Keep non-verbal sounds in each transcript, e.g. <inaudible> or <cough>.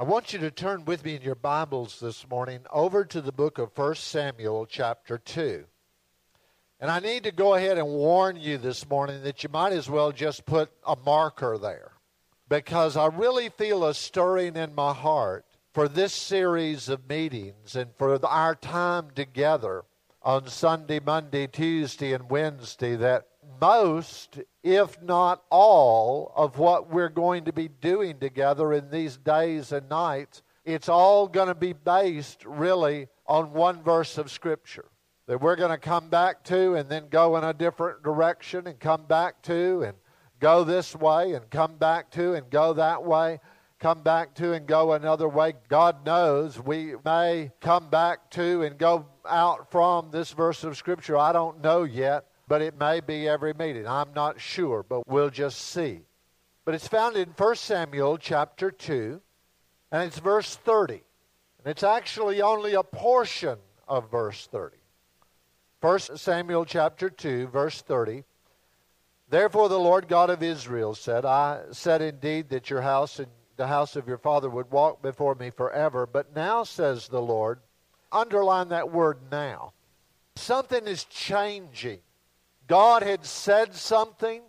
I want you to turn with me in your Bibles this morning over to the book of 1 Samuel, chapter 2. And I need to go ahead and warn you this morning that you might as well just put a marker there because I really feel a stirring in my heart for this series of meetings and for our time together on Sunday, Monday, Tuesday, and Wednesday that most, if not all, of what we're going to be doing together in these days and nights, it's all going to be based really on one verse of Scripture that we're going to come back to and then go in a different direction and come back to and go this way and come back to and go that way, come back to and go another way. God knows we may come back to and go out from this verse of Scripture. I don't know yet but it may be every meeting. I'm not sure, but we'll just see. But it's found in 1 Samuel chapter 2, and it's verse 30. And it's actually only a portion of verse 30. 1 Samuel chapter 2, verse 30. Therefore the Lord God of Israel said, I said indeed that your house and the house of your father would walk before me forever, but now says the Lord, underline that word now. Something is changing God had said something,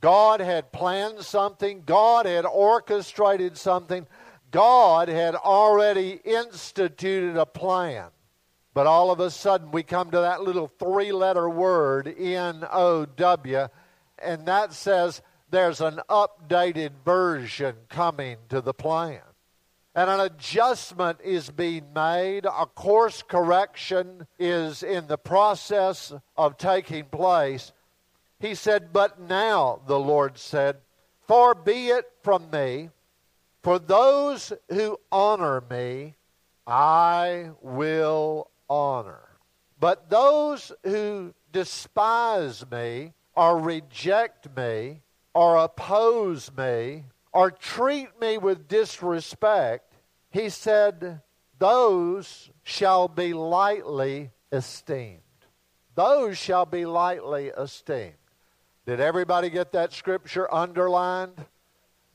God had planned something, God had orchestrated something, God had already instituted a plan. But all of a sudden, we come to that little three letter word, N O W, and that says there's an updated version coming to the plan and an adjustment is being made. A course correction is in the process of taking place. He said, But now, the Lord said, Far be it from me, for those who honor me, I will honor. But those who despise me, or reject me, or oppose me, or treat me with disrespect, he said, Those shall be lightly esteemed. Those shall be lightly esteemed. Did everybody get that scripture underlined?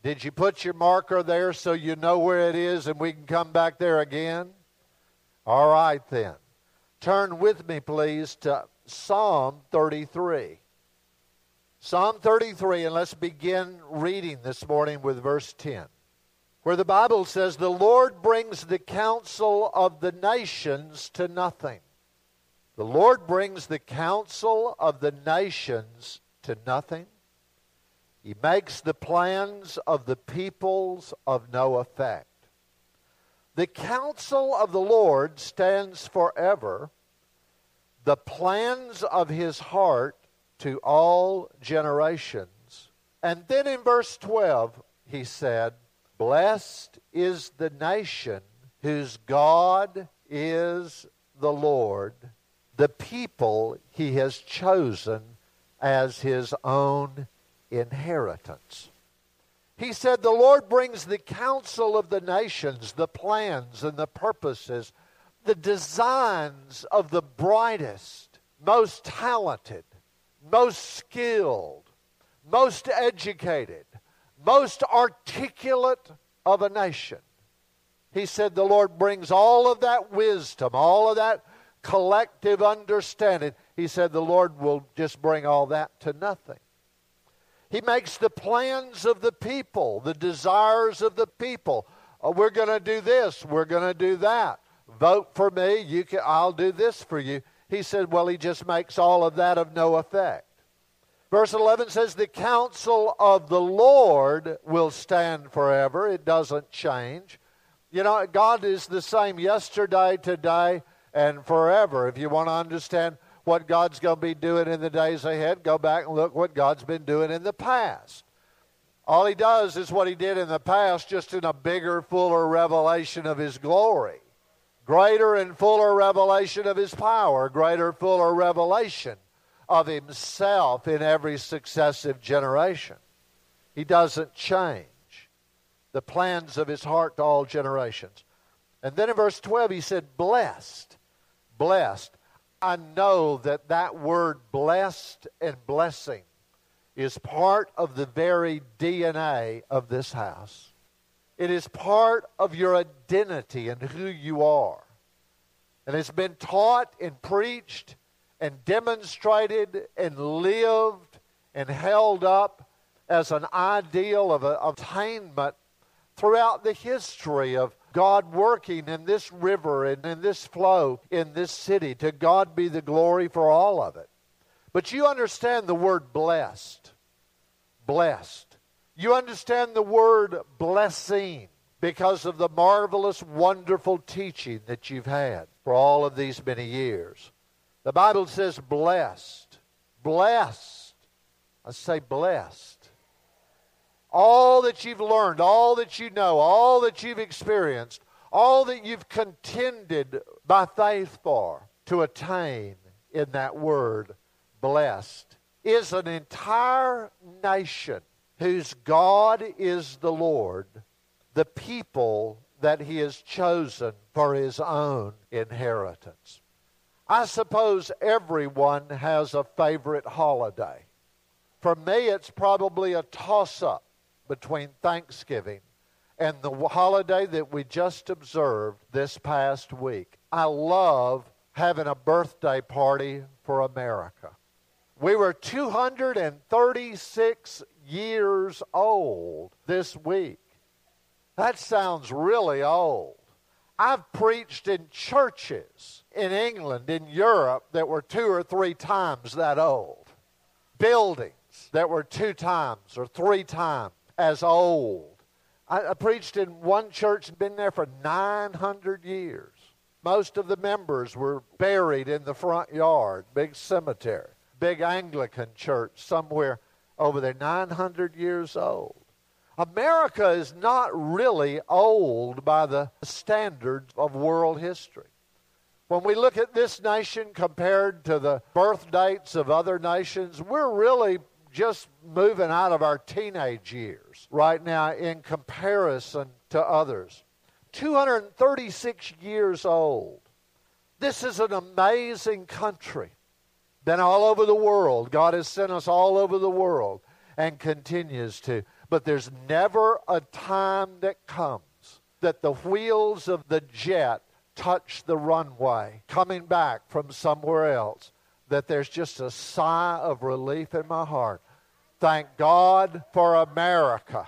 Did you put your marker there so you know where it is and we can come back there again? All right, then. Turn with me, please, to Psalm 33. Psalm 33, and let's begin reading this morning with verse 10 where the Bible says, The Lord brings the counsel of the nations to nothing. The Lord brings the counsel of the nations to nothing. He makes the plans of the peoples of no effect. The counsel of the Lord stands forever, the plans of his heart to all generations. And then in verse 12, he said, Blessed is the nation whose God is the Lord, the people he has chosen as his own inheritance. He said, The Lord brings the counsel of the nations, the plans and the purposes, the designs of the brightest, most talented, most skilled, most educated, most articulate of a nation. He said the Lord brings all of that wisdom, all of that collective understanding. He said the Lord will just bring all that to nothing. He makes the plans of the people, the desires of the people. Oh, we're going to do this, we're going to do that. Vote for me, you can, I'll do this for you. He said, well, he just makes all of that of no effect. Verse 11 says, The counsel of the Lord will stand forever. It doesn't change. You know, God is the same yesterday, today, and forever. If you want to understand what God's going to be doing in the days ahead, go back and look what God's been doing in the past. All he does is what he did in the past, just in a bigger, fuller revelation of his glory. Greater and fuller revelation of his power, greater, fuller revelation of himself in every successive generation. He doesn't change the plans of his heart to all generations. And then in verse 12, he said, Blessed, blessed. I know that that word blessed and blessing is part of the very DNA of this house. It is part of your identity and who you are. And it's been taught and preached and demonstrated and lived and held up as an ideal of, attainment throughout the history of God working in this river and in this flow in this city. To God be the glory for all of it. But you understand the word blessed. Blessed. You understand the word blessing because of the marvelous, wonderful teaching that you've had for all of these many years. The Bible says blessed. Blessed. I say blessed. All that you've learned, all that you know, all that you've experienced, all that you've contended by faith for to attain in that word, blessed, is an entire nation whose God is the Lord, the people that he has chosen for his own inheritance. I suppose everyone has a favorite holiday. For me, it's probably a toss up between Thanksgiving and the holiday that we just observed this past week. I love having a birthday party for America. We were 236 years old this week. That sounds really old. I've preached in churches in England, in Europe, that were two or three times that old. Buildings that were two times or three times as old. I, I preached in one church and been there for 900 years. Most of the members were buried in the front yard, big cemetery, big Anglican church somewhere over there, 900 years old. America is not really old by the standards of world history. When we look at this nation compared to the birth dates of other nations, we're really just moving out of our teenage years right now in comparison to others. 236 years old. This is an amazing country. Been all over the world. God has sent us all over the world and continues to. But there's never a time that comes that the wheels of the jet touch the runway coming back from somewhere else that there's just a sigh of relief in my heart. Thank God for America.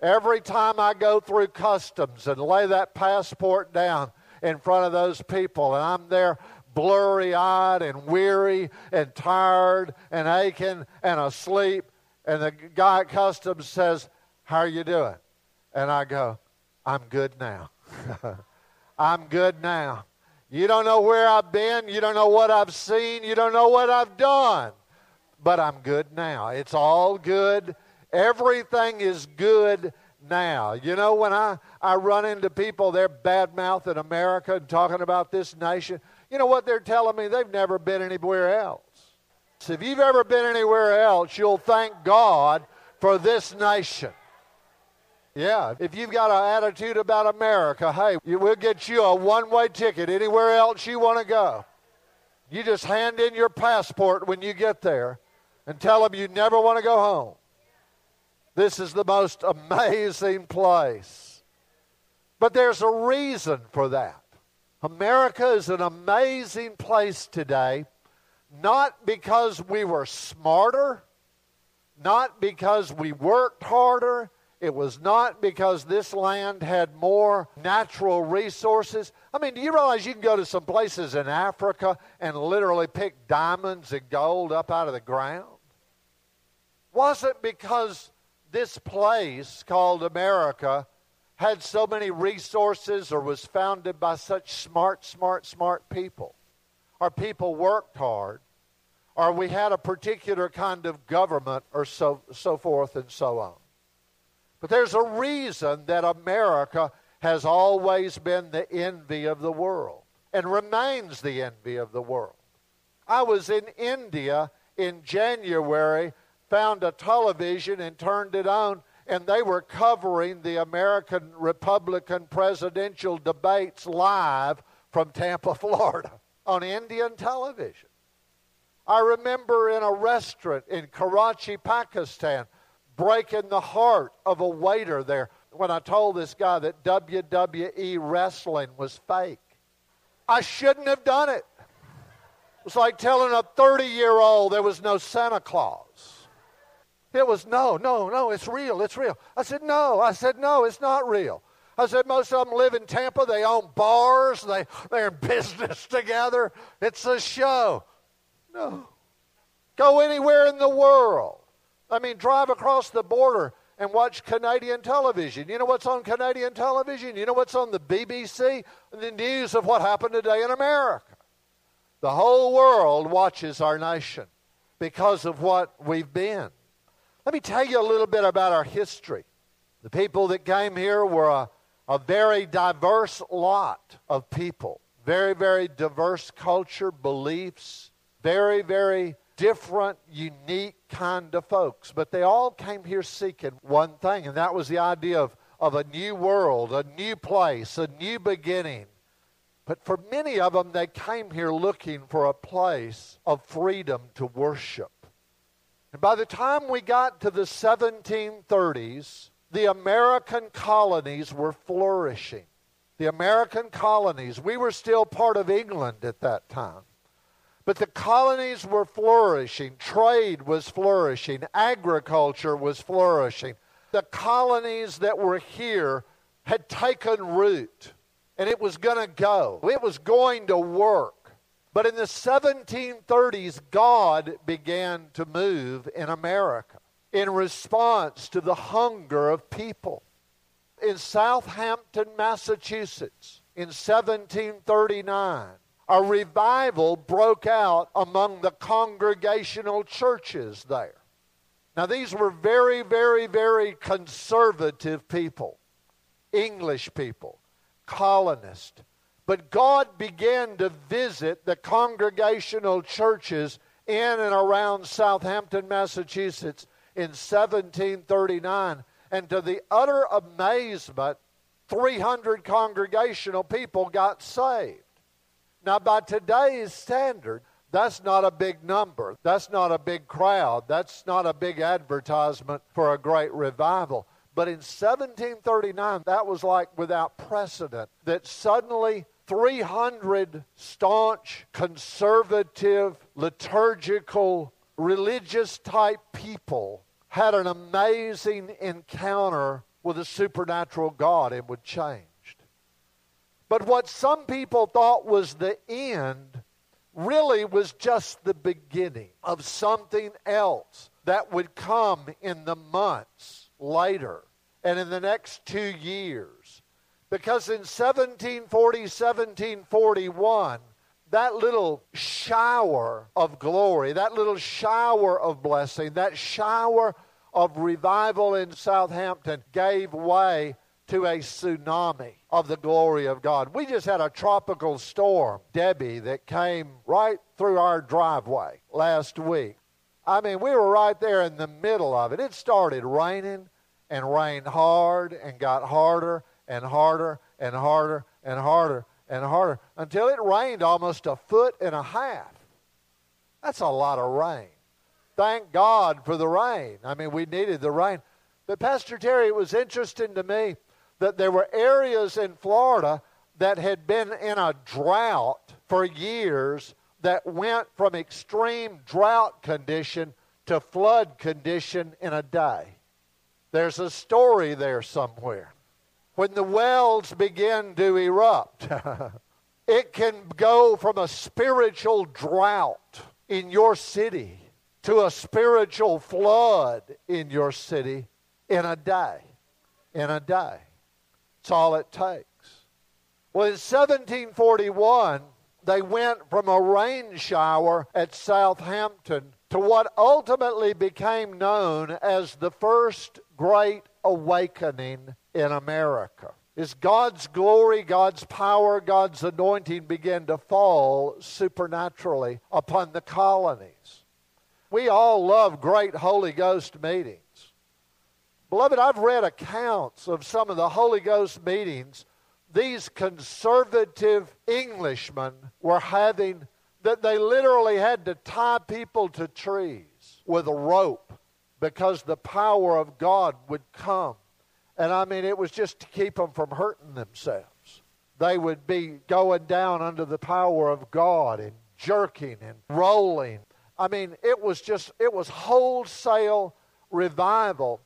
Every time I go through customs and lay that passport down in front of those people, and I'm there blurry eyed and weary and tired and aching and asleep, and the guy at customs says, How are you doing? And I go, I'm good now. <laughs> I'm good now. You don't know where I've been. You don't know what I've seen. You don't know what I've done. But I'm good now. It's all good. Everything is good now. You know, when I, I run into people, they're bad mouthing America and talking about this nation. You know what they're telling me? They've never been anywhere else. So if you've ever been anywhere else, you'll thank God for this nation. Yeah, if you've got an attitude about America, hey, we'll get you a one way ticket anywhere else you want to go. You just hand in your passport when you get there and tell them you never want to go home. This is the most amazing place. But there's a reason for that. America is an amazing place today, not because we were smarter, not because we worked harder, it was not because this land had more natural resources. I mean, do you realize you can go to some places in Africa and literally pick diamonds and gold up out of the ground? Was it because this place called America had so many resources or was founded by such smart, smart, smart people? Or people worked hard? Or we had a particular kind of government or so, so forth and so on? But there's a reason that America has always been the envy of the world and remains the envy of the world. I was in India in January, found a television and turned it on, and they were covering the American Republican presidential debates live from Tampa, <laughs> Florida, on Indian television. I remember in a restaurant in Karachi, Pakistan, breaking the heart of a waiter there, when I told this guy that WWE wrestling was fake. I shouldn't have done it. It was like telling a 30 year old there was no Santa Claus. It was no, no, no, it's real, it's real. I said, no. I said, no, it's not real. I said, most of them live in Tampa. They own bars. They, they're in <laughs> business together. It's a show. No. Go anywhere in the world. I mean, drive across the border and watch Canadian television. You know what's on Canadian television? You know what's on the BBC? The news of what happened today in America. The whole world watches our nation because of what we've been. Let me tell you a little bit about our history. The people that came here were a, a very diverse lot of people, very, very diverse culture, beliefs, very, very different, unique kind of folks. But they all came here seeking one thing, and that was the idea of, of a new world, a new place, a new beginning. But for many of them, they came here looking for a place of freedom to worship. And by the time we got to the 1730s, the American colonies were flourishing. The American colonies, we were still part of England at that time. But the colonies were flourishing, trade was flourishing, agriculture was flourishing. The colonies that were here had taken root, and it was going to go. It was going to work. But in the 1730s, God began to move in America in response to the hunger of people. In Southampton, Massachusetts, in 1739, a revival broke out among the congregational churches there. Now, these were very, very, very conservative people, English people, colonists. But God began to visit the congregational churches in and around Southampton, Massachusetts in 1739. And to the utter amazement, 300 congregational people got saved. Now, by today's standard, that's not a big number. That's not a big crowd. That's not a big advertisement for a great revival. But in 1739, that was like without precedent that suddenly 300 staunch, conservative, liturgical, religious type people had an amazing encounter with a supernatural God and would change. But what some people thought was the end really was just the beginning of something else that would come in the months later and in the next two years. Because in 1740, 1741, that little shower of glory, that little shower of blessing, that shower of revival in Southampton gave way to a tsunami of the glory of God. We just had a tropical storm, Debbie, that came right through our driveway last week. I mean, we were right there in the middle of it. It started raining and rained hard and got harder and harder and harder and harder and harder until it rained almost a foot and a half. That's a lot of rain. Thank God for the rain. I mean, we needed the rain. But, Pastor Terry, it was interesting to me that there were areas in Florida that had been in a drought for years that went from extreme drought condition to flood condition in a day. There's a story there somewhere. When the wells begin to erupt, <laughs> it can go from a spiritual drought in your city to a spiritual flood in your city in a day. In a day. That's all it takes. Well, in 1741, they went from a rain shower at Southampton to what ultimately became known as the first great awakening in America. As God's glory, God's power, God's anointing began to fall supernaturally upon the colonies. We all love great Holy Ghost meetings. Beloved, I've read accounts of some of the Holy Ghost meetings these conservative Englishmen were having that they literally had to tie people to trees with a rope because the power of God would come And I mean, it was just to keep them from hurting themselves. They would be going down under the power of God and jerking and rolling. I mean, it was just, it was wholesale revival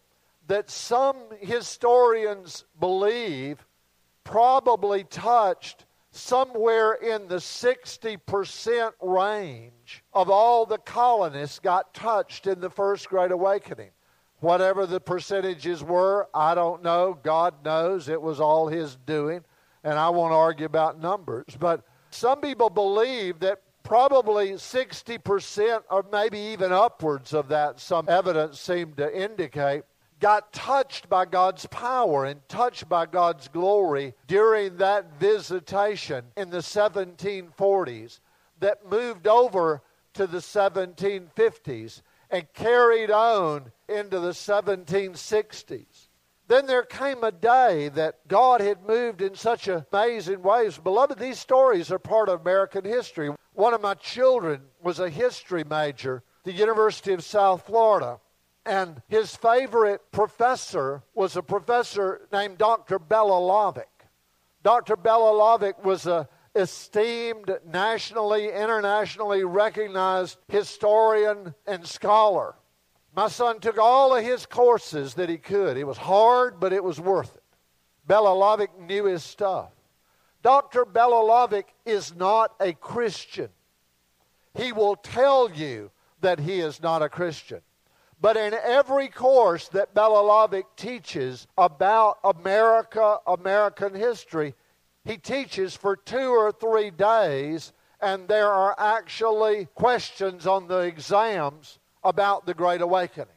that some historians believe probably touched somewhere in the 60% range of all the colonists got touched in the First Great Awakening. Whatever the percentages were, I don't know. God knows. It was all His doing. And I won't argue about numbers. But some people believe that probably 60% or maybe even upwards of that, some evidence seemed to indicate, got touched by God's power and touched by God's glory during that visitation in the 1740s that moved over to the 1750s and carried on into the 1760s. Then there came a day that God had moved in such amazing ways. Beloved, these stories are part of American history. One of my children was a history major the University of South Florida. And his favorite professor was a professor named Dr. Bela Dr. Bela was a esteemed, nationally, internationally recognized historian and scholar. My son took all of his courses that he could. It was hard, but it was worth it. Bela knew his stuff. Dr. Bela is not a Christian. He will tell you that he is not a Christian. But in every course that Bela teaches about America, American history, he teaches for two or three days, and there are actually questions on the exams about the Great Awakening.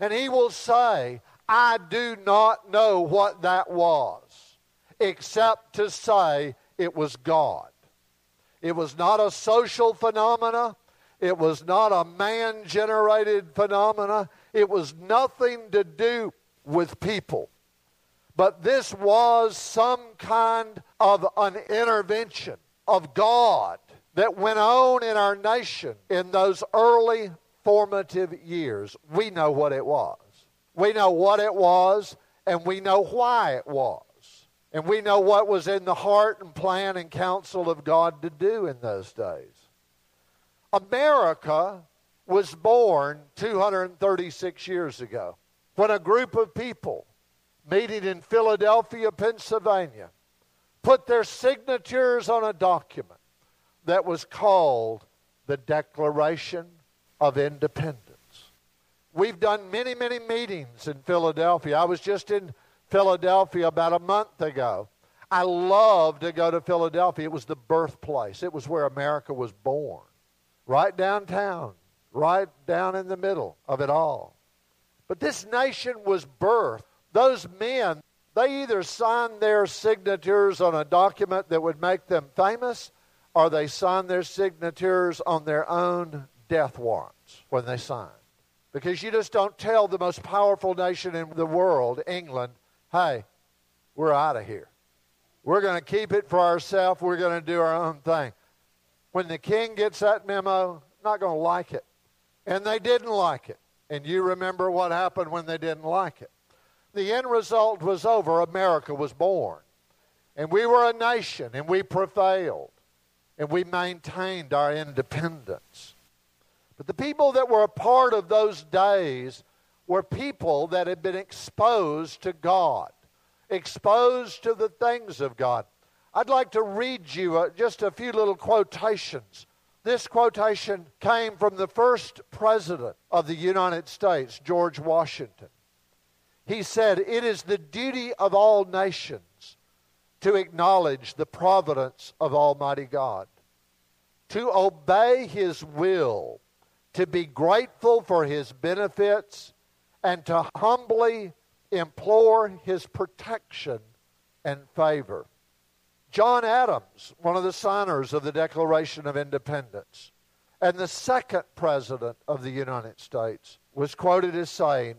And he will say, I do not know what that was, except to say it was God. It was not a social phenomena. It was not a man generated phenomena. It was nothing to do with people. But this was some kind of an intervention of God that went on in our nation in those early formative years. We know what it was. We know what it was, and we know why it was. And we know what was in the heart and plan and counsel of God to do in those days. America was born 236 years ago when a group of people meeting in Philadelphia, Pennsylvania, put their signatures on a document that was called the Declaration of Independence. We've done many, many meetings in Philadelphia. I was just in Philadelphia about a month ago. I love to go to Philadelphia. It was the birthplace, it was where America was born right downtown, right down in the middle of it all. But this nation was birthed. Those men, they either signed their signatures on a document that would make them famous, or they signed their signatures on their own death warrants when they signed. Because you just don't tell the most powerful nation in the world, England, hey, we're out of here. We're going to keep it for ourselves. We're going to do our own thing. When the king gets that memo, not going to like it. And they didn't like it. And you remember what happened when they didn't like it. The end result was over. America was born. And we were a nation, and we prevailed. And we maintained our independence. But the people that were a part of those days were people that had been exposed to God, exposed to the things of God. I'd like to read you uh, just a few little quotations. This quotation came from the first president of the United States, George Washington. He said, It is the duty of all nations to acknowledge the providence of Almighty God, to obey His will, to be grateful for His benefits, and to humbly implore His protection and favor. John Adams, one of the signers of the Declaration of Independence, and the second president of the United States, was quoted as saying,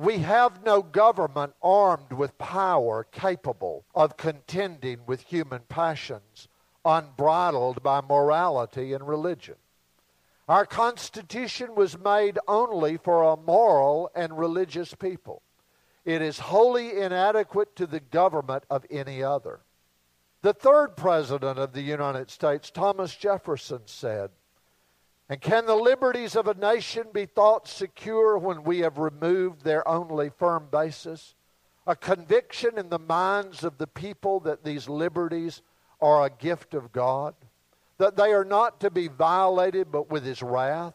We have no government armed with power capable of contending with human passions, unbridled by morality and religion. Our Constitution was made only for a moral and religious people. It is wholly inadequate to the government of any other. The third president of the United States, Thomas Jefferson, said, And can the liberties of a nation be thought secure when we have removed their only firm basis? A conviction in the minds of the people that these liberties are a gift of God, that they are not to be violated but with His wrath.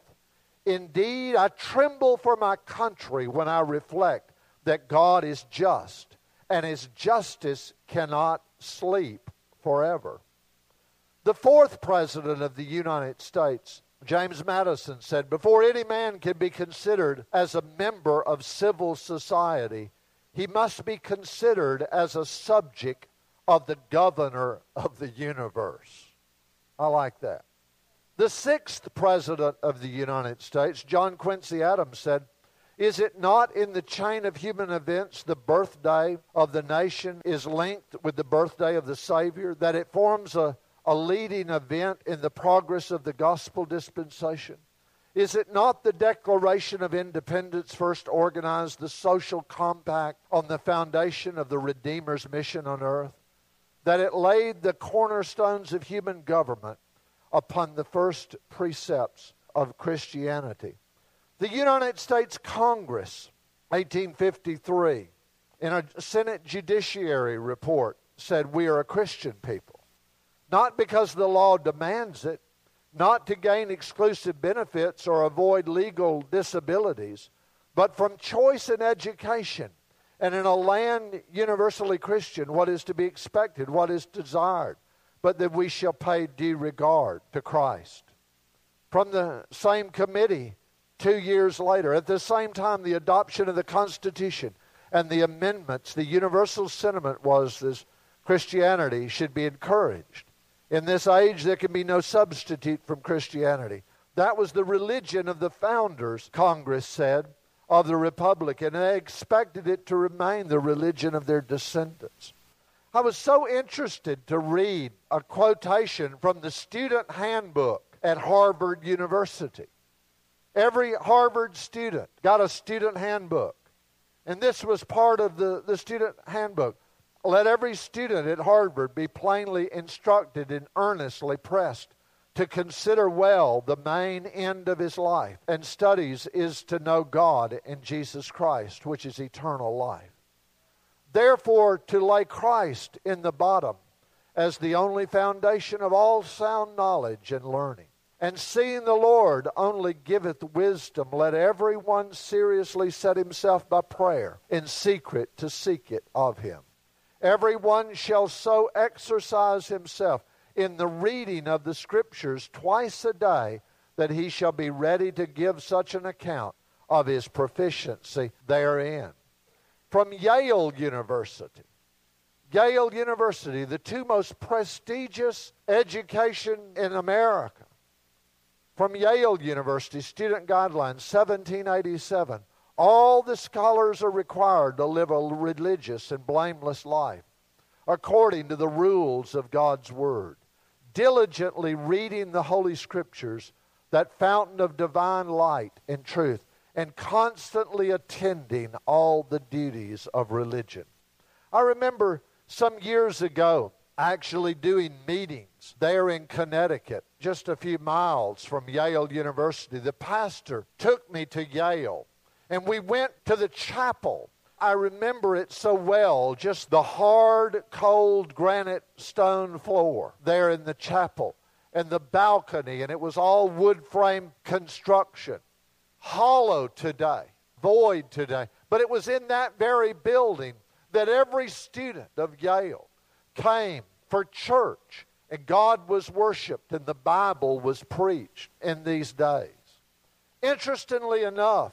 Indeed, I tremble for my country when I reflect that God is just, and His justice cannot sleep forever. The fourth president of the United States, James Madison, said Before any man can be considered as a member of civil society, he must be considered as a subject of the governor of the universe. I like that. The sixth president of the United States, John Quincy Adams, said, is it not in the chain of human events the birthday of the nation is linked with the birthday of the Savior, that it forms a, a leading event in the progress of the gospel dispensation? Is it not the Declaration of Independence first organized the social compact on the foundation of the Redeemer's mission on earth? That it laid the cornerstones of human government upon the first precepts of Christianity? The United States Congress, 1853, in a Senate Judiciary report, said we are a Christian people. Not because the law demands it, not to gain exclusive benefits or avoid legal disabilities, but from choice in education and in a land universally Christian, what is to be expected, what is desired, but that we shall pay due regard to Christ. From the same committee, two years later. At the same time, the adoption of the Constitution and the amendments, the universal sentiment was this Christianity should be encouraged. In this age, there can be no substitute from Christianity. That was the religion of the founders, Congress said, of the Republic, and they expected it to remain the religion of their descendants. I was so interested to read a quotation from the student handbook at Harvard University. Every Harvard student got a student handbook. And this was part of the, the student handbook. Let every student at Harvard be plainly instructed and earnestly pressed to consider well the main end of his life and studies is to know God and Jesus Christ, which is eternal life. Therefore, to lay Christ in the bottom as the only foundation of all sound knowledge and learning and seeing the Lord only giveth wisdom, let every one seriously set himself by prayer in secret to seek it of him. Every one shall so exercise himself in the reading of the Scriptures twice a day that he shall be ready to give such an account of his proficiency therein. From Yale University. Yale University, the two most prestigious education in America from Yale University, Student Guidelines, 1787. All the scholars are required to live a religious and blameless life according to the rules of God's Word, diligently reading the Holy Scriptures, that fountain of divine light and truth, and constantly attending all the duties of religion. I remember some years ago actually doing meetings there in Connecticut, just a few miles from Yale University. The pastor took me to Yale, and we went to the chapel. I remember it so well, just the hard, cold granite stone floor there in the chapel, and the balcony, and it was all wood frame construction. Hollow today, void today. But it was in that very building that every student of Yale came for church, and God was worshiped, and the Bible was preached in these days. Interestingly enough,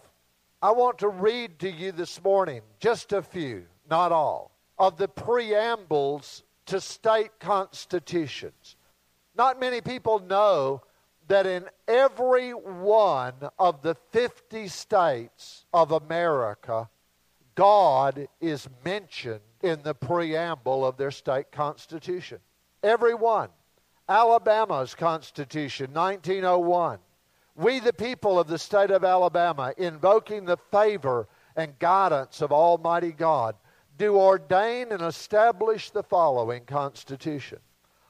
I want to read to you this morning just a few, not all, of the preambles to state constitutions. Not many people know that in every one of the 50 states of America, God is mentioned in the preamble of their state constitution. Every one. Alabama's Constitution, 1901. We, the people of the state of Alabama, invoking the favor and guidance of Almighty God, do ordain and establish the following Constitution.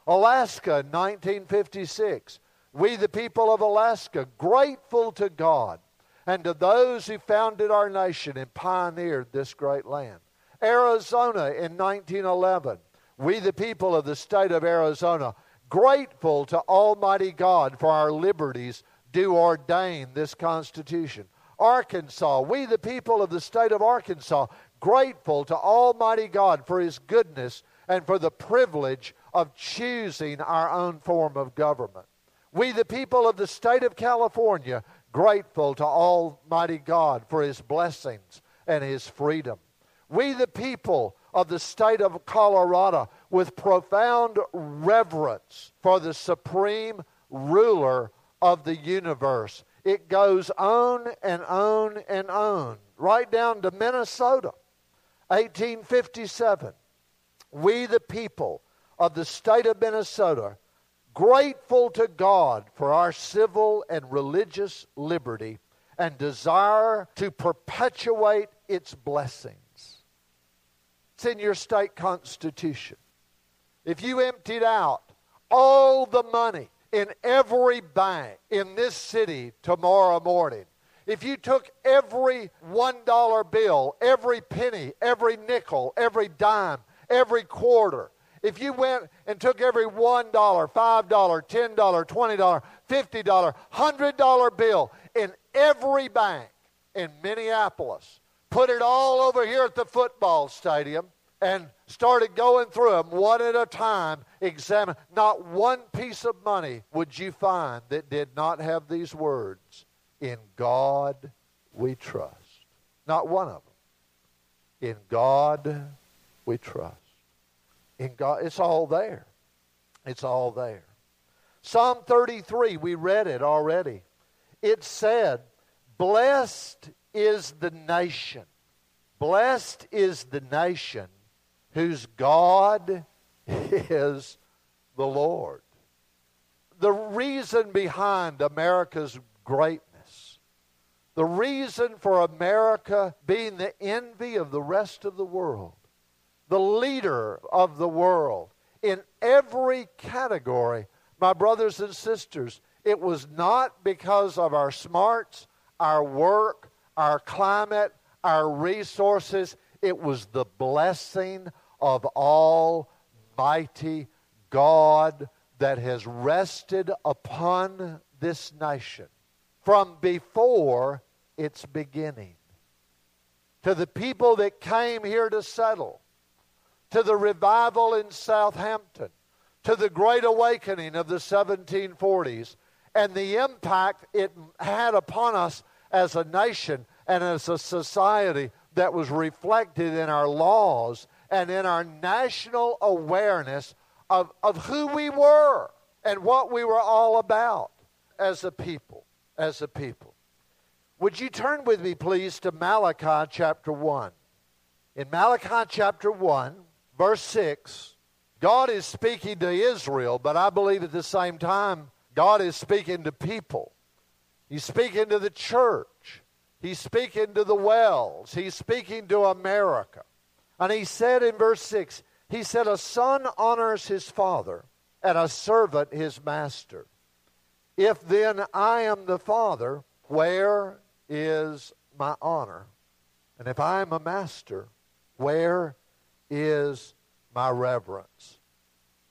Alaska, 1956. We, the people of Alaska, grateful to God and to those who founded our nation and pioneered this great land. Arizona in 1911. We, the people of the state of Arizona, grateful to Almighty God for our liberties, do ordain this Constitution. Arkansas, we, the people of the state of Arkansas, grateful to Almighty God for His goodness and for the privilege of choosing our own form of government. We, the people of the state of California, grateful to Almighty God for His blessings and His freedom. We, the people of the state of Colorado, with profound reverence for the supreme ruler of the universe. It goes on and on and on, right down to Minnesota, 1857. We, the people of the state of Minnesota, grateful to God for our civil and religious liberty and desire to perpetuate its blessings. It's in your state constitution. If you emptied out all the money in every bank in this city tomorrow morning, if you took every $1 bill, every penny, every nickel, every dime, every quarter, if you went and took every $1, $5, $10, $20, $50, $100 bill in every bank in Minneapolis, put it all over here at the football stadium, and started going through them one at a time, examine. Not one piece of money would you find that did not have these words In God we trust. Not one of them. In God we trust. In God, it's all there. It's all there. Psalm 33, we read it already. It said, Blessed is the nation. Blessed is the nation whose God is the Lord. The reason behind America's greatness, the reason for America being the envy of the rest of the world, the leader of the world in every category, my brothers and sisters, it was not because of our smarts, our work, our climate, our resources. It was the blessing of Almighty God that has rested upon this nation from before its beginning. To the people that came here to settle, to the revival in Southampton, to the Great Awakening of the 1740s, and the impact it had upon us as a nation and as a society that was reflected in our laws and in our national awareness of, of who we were and what we were all about as a people. As a people. Would you turn with me, please, to Malachi chapter 1? In Malachi chapter 1, verse 6, God is speaking to Israel, but I believe at the same time, God is speaking to people. He's speaking to the church. He's speaking to the wells. He's speaking to America. And he said in verse 6, he said, A son honors his father, and a servant his master. If then I am the father, where is my honor? And if I am a master, where is my reverence?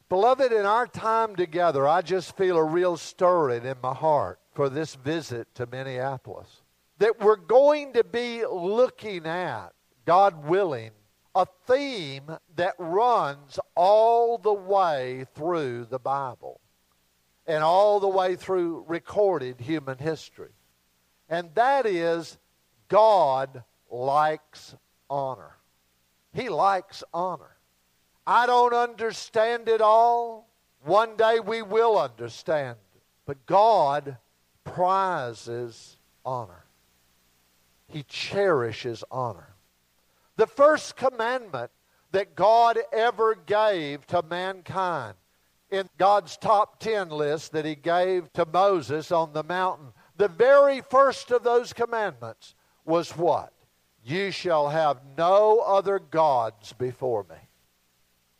Beloved, in our time together, I just feel a real stirring in my heart for this visit to Minneapolis. That we're going to be looking at, God willing, a theme that runs all the way through the Bible and all the way through recorded human history. And that is God likes honor. He likes honor. I don't understand it all. One day we will understand. But God prizes honor. He cherishes honor. The first commandment that God ever gave to mankind in God's top 10 list that he gave to Moses on the mountain, the very first of those commandments was what? You shall have no other gods before me.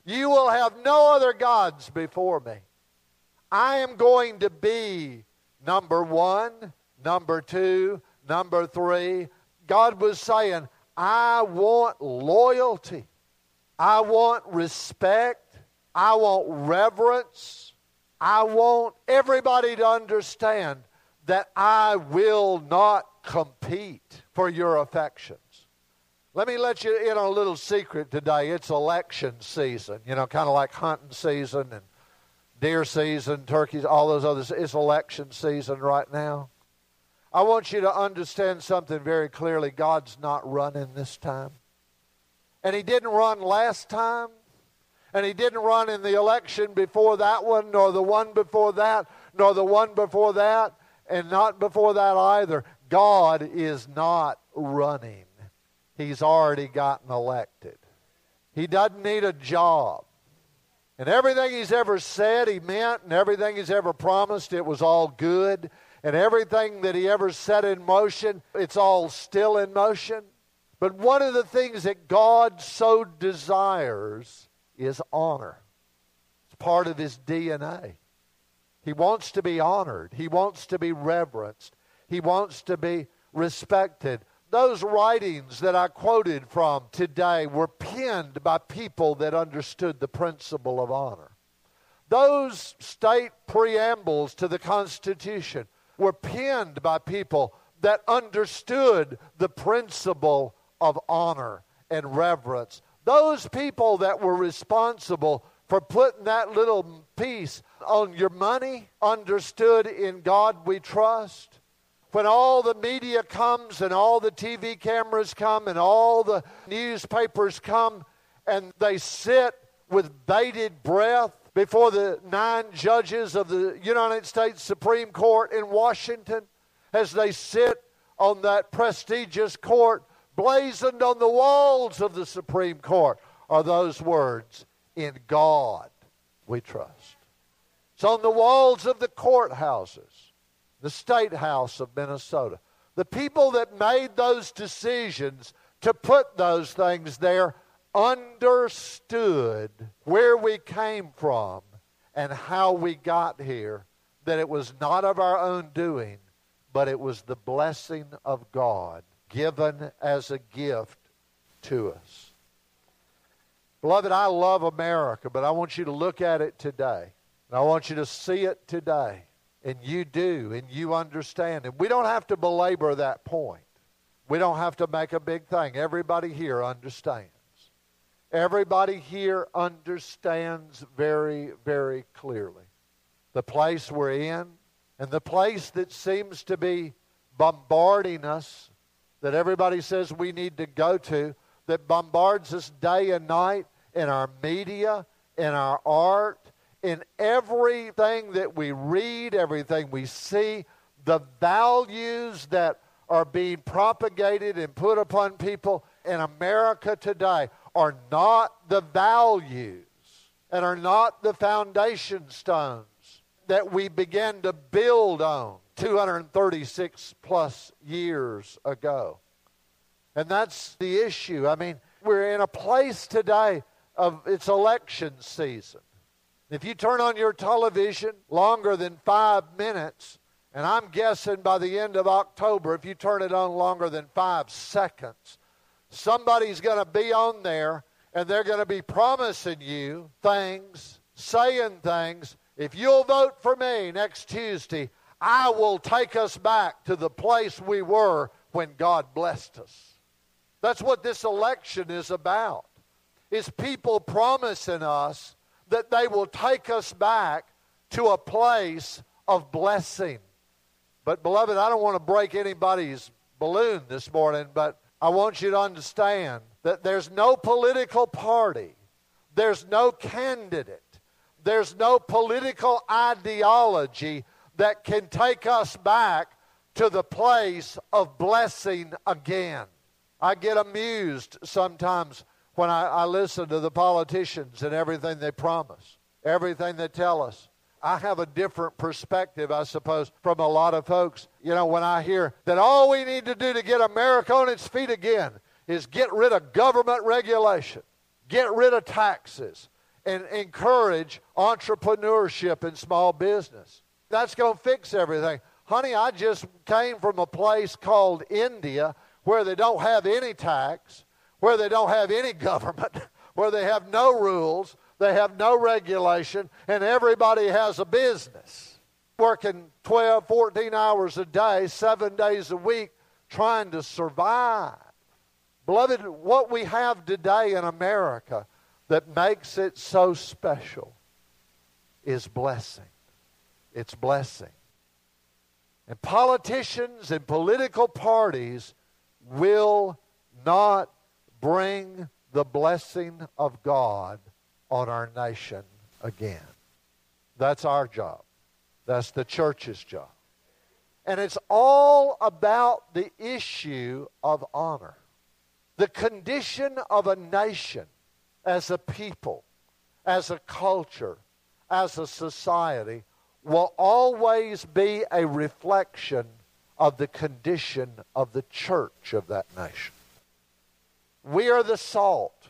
You will have no other gods before me. I am going to be number one, number two, number three. God was saying, I want loyalty. I want respect. I want reverence. I want everybody to understand that I will not compete for your affections. Let me let you in on a little secret today. It's election season, you know, kind of like hunting season and deer season, turkeys, all those others. It's election season right now. I want you to understand something very clearly. God's not running this time. And He didn't run last time. And He didn't run in the election before that one, nor the one before that, nor the one before that, and not before that either. God is not running he's already gotten elected. He doesn't need a job. And everything he's ever said, he meant, and everything he's ever promised, it was all good. And everything that he ever set in motion, it's all still in motion. But one of the things that God so desires is honor. It's part of his DNA. He wants to be honored, he wants to be reverenced, he wants to be respected. Those writings that I quoted from today were penned by people that understood the principle of honor. Those state preambles to the Constitution were penned by people that understood the principle of honor and reverence. Those people that were responsible for putting that little piece on your money understood in God we trust when all the media comes and all the TV cameras come and all the newspapers come and they sit with bated breath before the nine judges of the United States Supreme Court in Washington as they sit on that prestigious court, blazoned on the walls of the Supreme Court are those words, In God we trust. It's on the walls of the courthouses the State House of Minnesota. The people that made those decisions to put those things there understood where we came from and how we got here, that it was not of our own doing, but it was the blessing of God given as a gift to us. Beloved, I love America, but I want you to look at it today. And I want you to see it today. And you do, and you understand. And we don't have to belabor that point. We don't have to make a big thing. Everybody here understands. Everybody here understands very, very clearly the place we're in and the place that seems to be bombarding us, that everybody says we need to go to, that bombards us day and night in our media, in our art, in everything that we read, everything we see, the values that are being propagated and put upon people in America today are not the values and are not the foundation stones that we began to build on 236 plus years ago. And that's the issue. I mean, we're in a place today of it's election season. If you turn on your television longer than five minutes, and I'm guessing by the end of October, if you turn it on longer than five seconds, somebody's going to be on there and they're going to be promising you things, saying things. If you'll vote for me next Tuesday, I will take us back to the place we were when God blessed us. That's what this election is about. Is people promising us that they will take us back to a place of blessing. But, beloved, I don't want to break anybody's balloon this morning, but I want you to understand that there's no political party, there's no candidate, there's no political ideology that can take us back to the place of blessing again. I get amused sometimes when I, I listen to the politicians and everything they promise, everything they tell us. I have a different perspective, I suppose, from a lot of folks. You know, when I hear that all we need to do to get America on its feet again is get rid of government regulation, get rid of taxes, and encourage entrepreneurship and small business. That's going to fix everything. Honey, I just came from a place called India where they don't have any tax, where they don't have any <laughs> government, where they have no rules, they have no regulation, and everybody has a business. Working 12, 14 hours a day, seven days a week, trying to survive. Beloved, what we have today in America that makes it so special is blessing. It's blessing. And politicians and political parties will not bring the blessing of God on our nation again. That's our job. That's the church's job. And it's all about the issue of honor. The condition of a nation as a people, as a culture, as a society will always be a reflection of the condition of the church of that nation. We are the salt.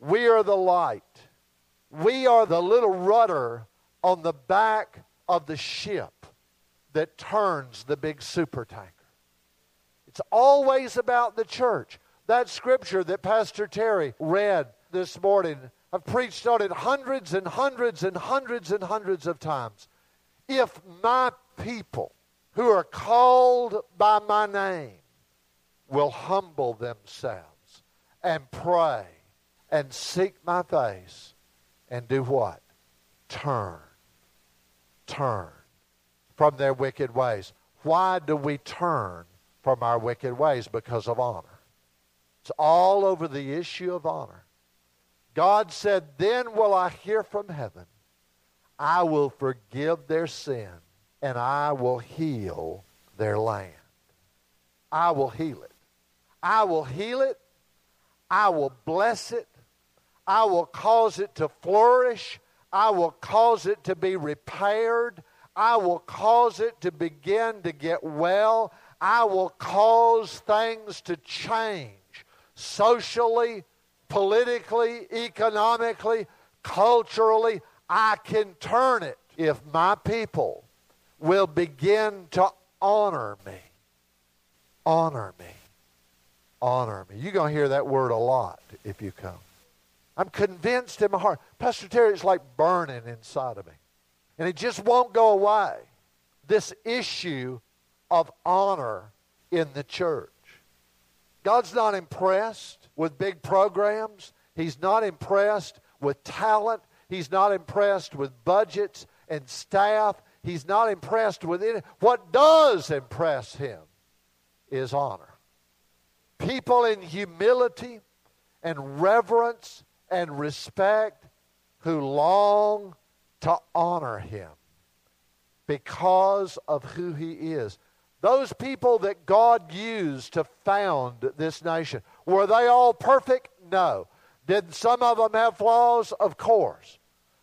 We are the light. We are the little rudder on the back of the ship that turns the big supertanker. It's always about the church. That scripture that Pastor Terry read this morning, I've preached on it hundreds and hundreds and hundreds and hundreds of times. If my people who are called by my name will humble themselves and pray and seek my face and do what? Turn. Turn from their wicked ways. Why do we turn from our wicked ways? Because of honor. It's all over the issue of honor. God said, Then will I hear from heaven I will forgive their sin and I will heal their land. I will heal it. I will heal it. I will bless it. I will cause it to flourish. I will cause it to be repaired. I will cause it to begin to get well. I will cause things to change socially, politically, economically, culturally. I can turn it if my people will begin to honor me. Honor me. Honor me. You're going to hear that word a lot if you come. I'm convinced in my heart. Pastor Terry, it's like burning inside of me. And it just won't go away. This issue of honor in the church. God's not impressed with big programs. He's not impressed with talent. He's not impressed with budgets and staff. He's not impressed with it. What does impress him is honor. People in humility and reverence and respect who long to honor him because of who he is. Those people that God used to found this nation, were they all perfect? No. Did some of them have flaws? Of course.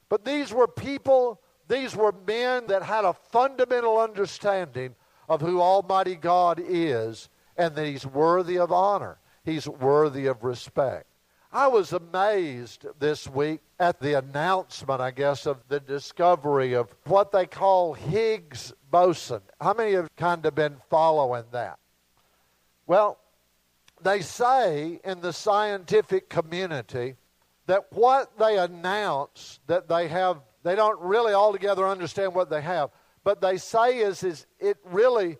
But these were people, these were men that had a fundamental understanding of who Almighty God is and that He's worthy of honor. He's worthy of respect. I was amazed this week at the announcement, I guess, of the discovery of what they call Higgs boson. How many have kind of been following that? Well, they say in the scientific community that what they announce that they have, they don't really altogether understand what they have, but they say is, is it really,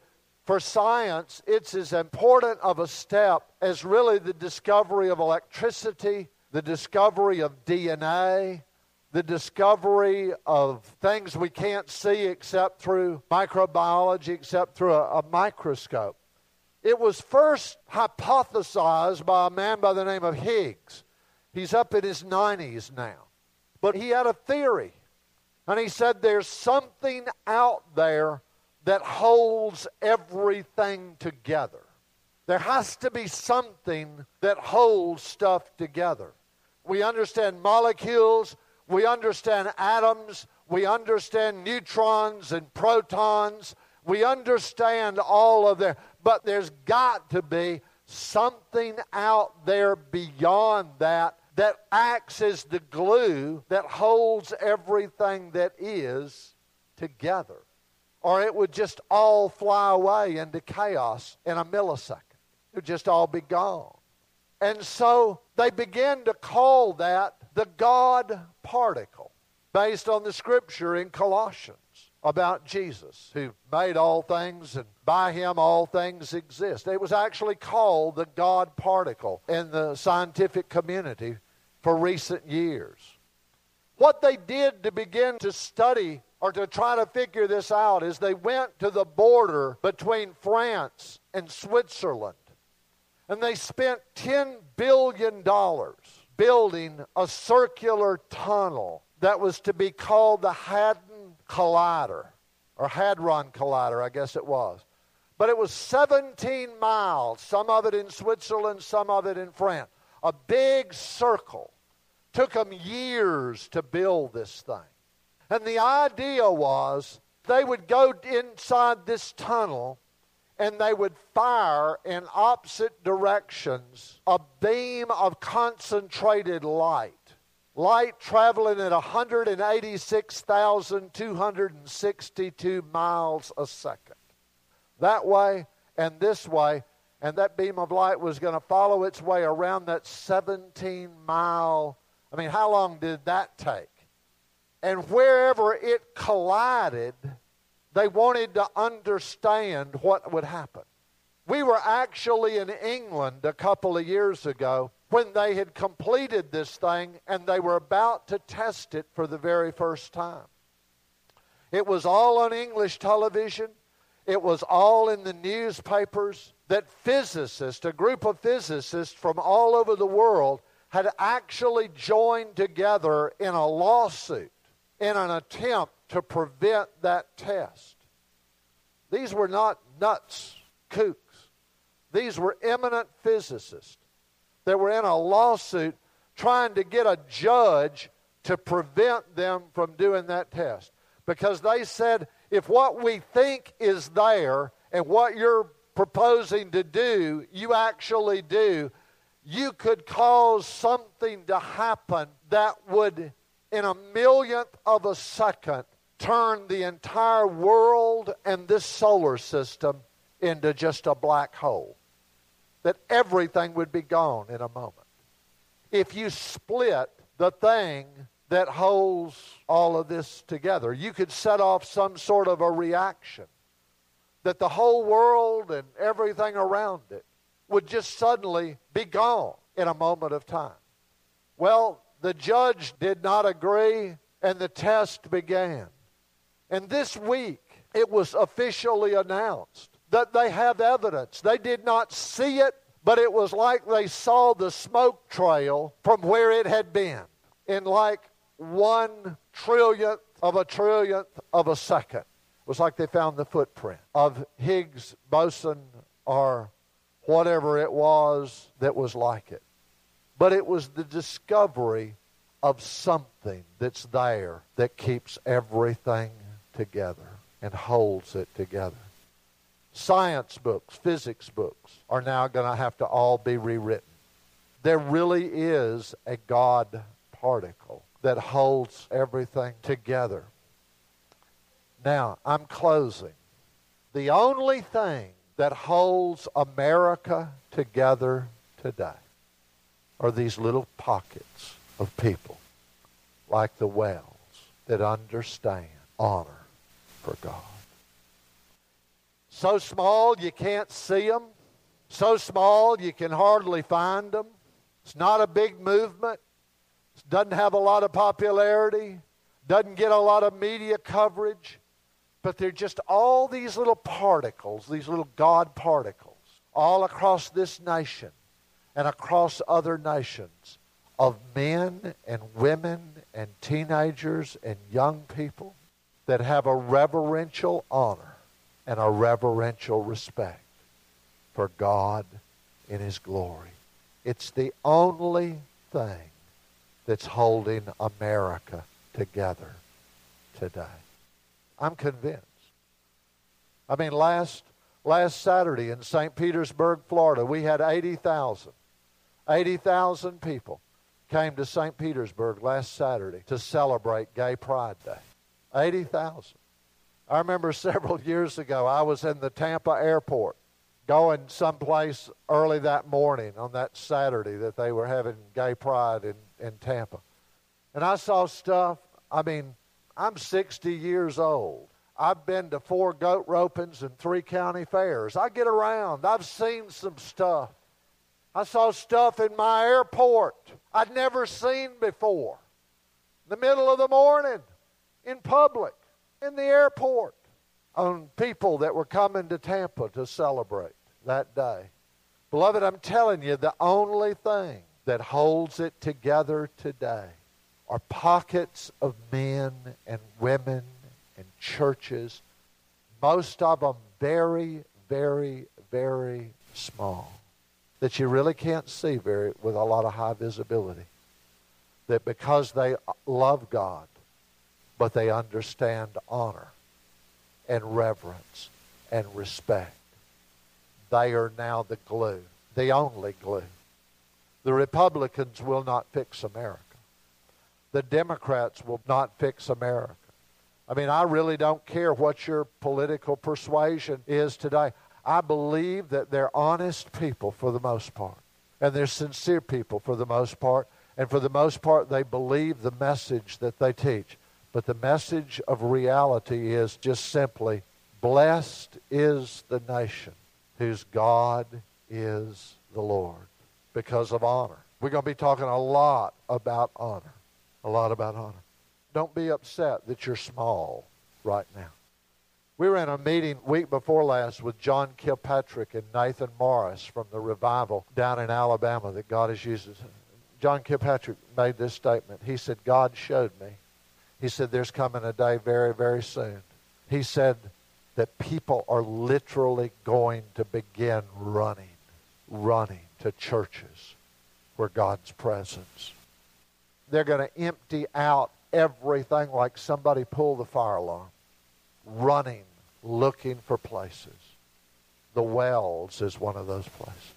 for science, it's as important of a step as really the discovery of electricity, the discovery of DNA, the discovery of things we can't see except through microbiology, except through a, a microscope. It was first hypothesized by a man by the name of Higgs. He's up in his 90s now. But he had a theory. And he said there's something out there that holds everything together. There has to be something that holds stuff together. We understand molecules, we understand atoms, we understand neutrons and protons, we understand all of that. But there's got to be something out there beyond that that acts as the glue that holds everything that is together. Or it would just all fly away into chaos in a millisecond. It would just all be gone. And so they began to call that the God particle, based on the scripture in Colossians about Jesus, who made all things, and by him all things exist. It was actually called the God particle in the scientific community for recent years. What they did to begin to study or to try to figure this out is they went to the border between France and Switzerland and they spent $10 billion building a circular tunnel that was to be called the Hadron Collider, or Hadron Collider, I guess it was. But it was 17 miles, some of it in Switzerland, some of it in France. A big circle. Took them years to build this thing. And the idea was they would go inside this tunnel and they would fire in opposite directions a beam of concentrated light. Light traveling at 186,262 miles a second. That way and this way, and that beam of light was going to follow its way around that 17 mile. I mean, how long did that take? And wherever it collided, they wanted to understand what would happen. We were actually in England a couple of years ago when they had completed this thing and they were about to test it for the very first time. It was all on English television. It was all in the newspapers that physicists, a group of physicists from all over the world, had actually joined together in a lawsuit in an attempt to prevent that test. These were not nuts, kooks. These were eminent physicists that were in a lawsuit trying to get a judge to prevent them from doing that test. Because they said, if what we think is there and what you're proposing to do, you actually do, you could cause something to happen that would in a millionth of a second, turn the entire world and this solar system into just a black hole. That everything would be gone in a moment. If you split the thing that holds all of this together, you could set off some sort of a reaction that the whole world and everything around it would just suddenly be gone in a moment of time. Well, the judge did not agree, and the test began. And this week, it was officially announced that they have evidence. They did not see it, but it was like they saw the smoke trail from where it had been in like one trillionth of a trillionth of a second. It was like they found the footprint of Higgs boson or whatever it was that was like it but it was the discovery of something that's there that keeps everything together and holds it together. Science books, physics books are now going to have to all be rewritten. There really is a God particle that holds everything together. Now, I'm closing. The only thing that holds America together today are these little pockets of people like the Wells that understand honor for God. So small you can't see them. So small you can hardly find them. It's not a big movement. It doesn't have a lot of popularity. Doesn't get a lot of media coverage. But they're just all these little particles, these little God particles, all across this nation and across other nations of men and women and teenagers and young people that have a reverential honor and a reverential respect for God in His glory. It's the only thing that's holding America together today. I'm convinced. I mean, last Last Saturday in St. Petersburg, Florida, we had 80,000. 80,000 people came to St. Petersburg last Saturday to celebrate Gay Pride Day. 80,000. I remember <laughs> several years ago, I was in the Tampa airport going someplace early that morning on that Saturday that they were having Gay Pride in, in Tampa. And I saw stuff. I mean, I'm 60 years old. I've been to four goat ropings and three county fairs. I get around. I've seen some stuff. I saw stuff in my airport I'd never seen before. In the middle of the morning, in public, in the airport, on people that were coming to Tampa to celebrate that day. Beloved, I'm telling you, the only thing that holds it together today are pockets of men and women and churches, most of them very, very, very small that you really can't see very with a lot of high visibility. That because they love God, but they understand honor and reverence and respect, they are now the glue, the only glue. The Republicans will not fix America. The Democrats will not fix America. I mean, I really don't care what your political persuasion is today. I believe that they're honest people for the most part, and they're sincere people for the most part, and for the most part, they believe the message that they teach. But the message of reality is just simply blessed is the nation whose God is the Lord because of honor. We're going to be talking a lot about honor. A lot about honor. Don't be upset that you're small right now. We were in a meeting week before last with John Kilpatrick and Nathan Morris from the revival down in Alabama that God is using. John Kilpatrick made this statement. He said, God showed me. He said, there's coming a day very, very soon. He said that people are literally going to begin running, running to churches where God's presence. They're going to empty out everything like somebody pulled the fire alarm running, looking for places. The wells is one of those places.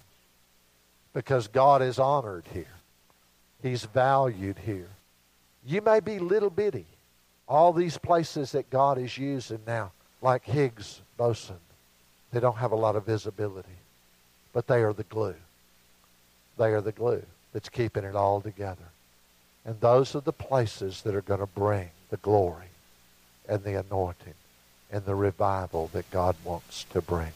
Because God is honored here. He's valued here. You may be little bitty. All these places that God is using now, like Higgs Boson, they don't have a lot of visibility. But they are the glue. They are the glue that's keeping it all together. And those are the places that are going to bring the glory and the anointing and the revival that God wants to bring.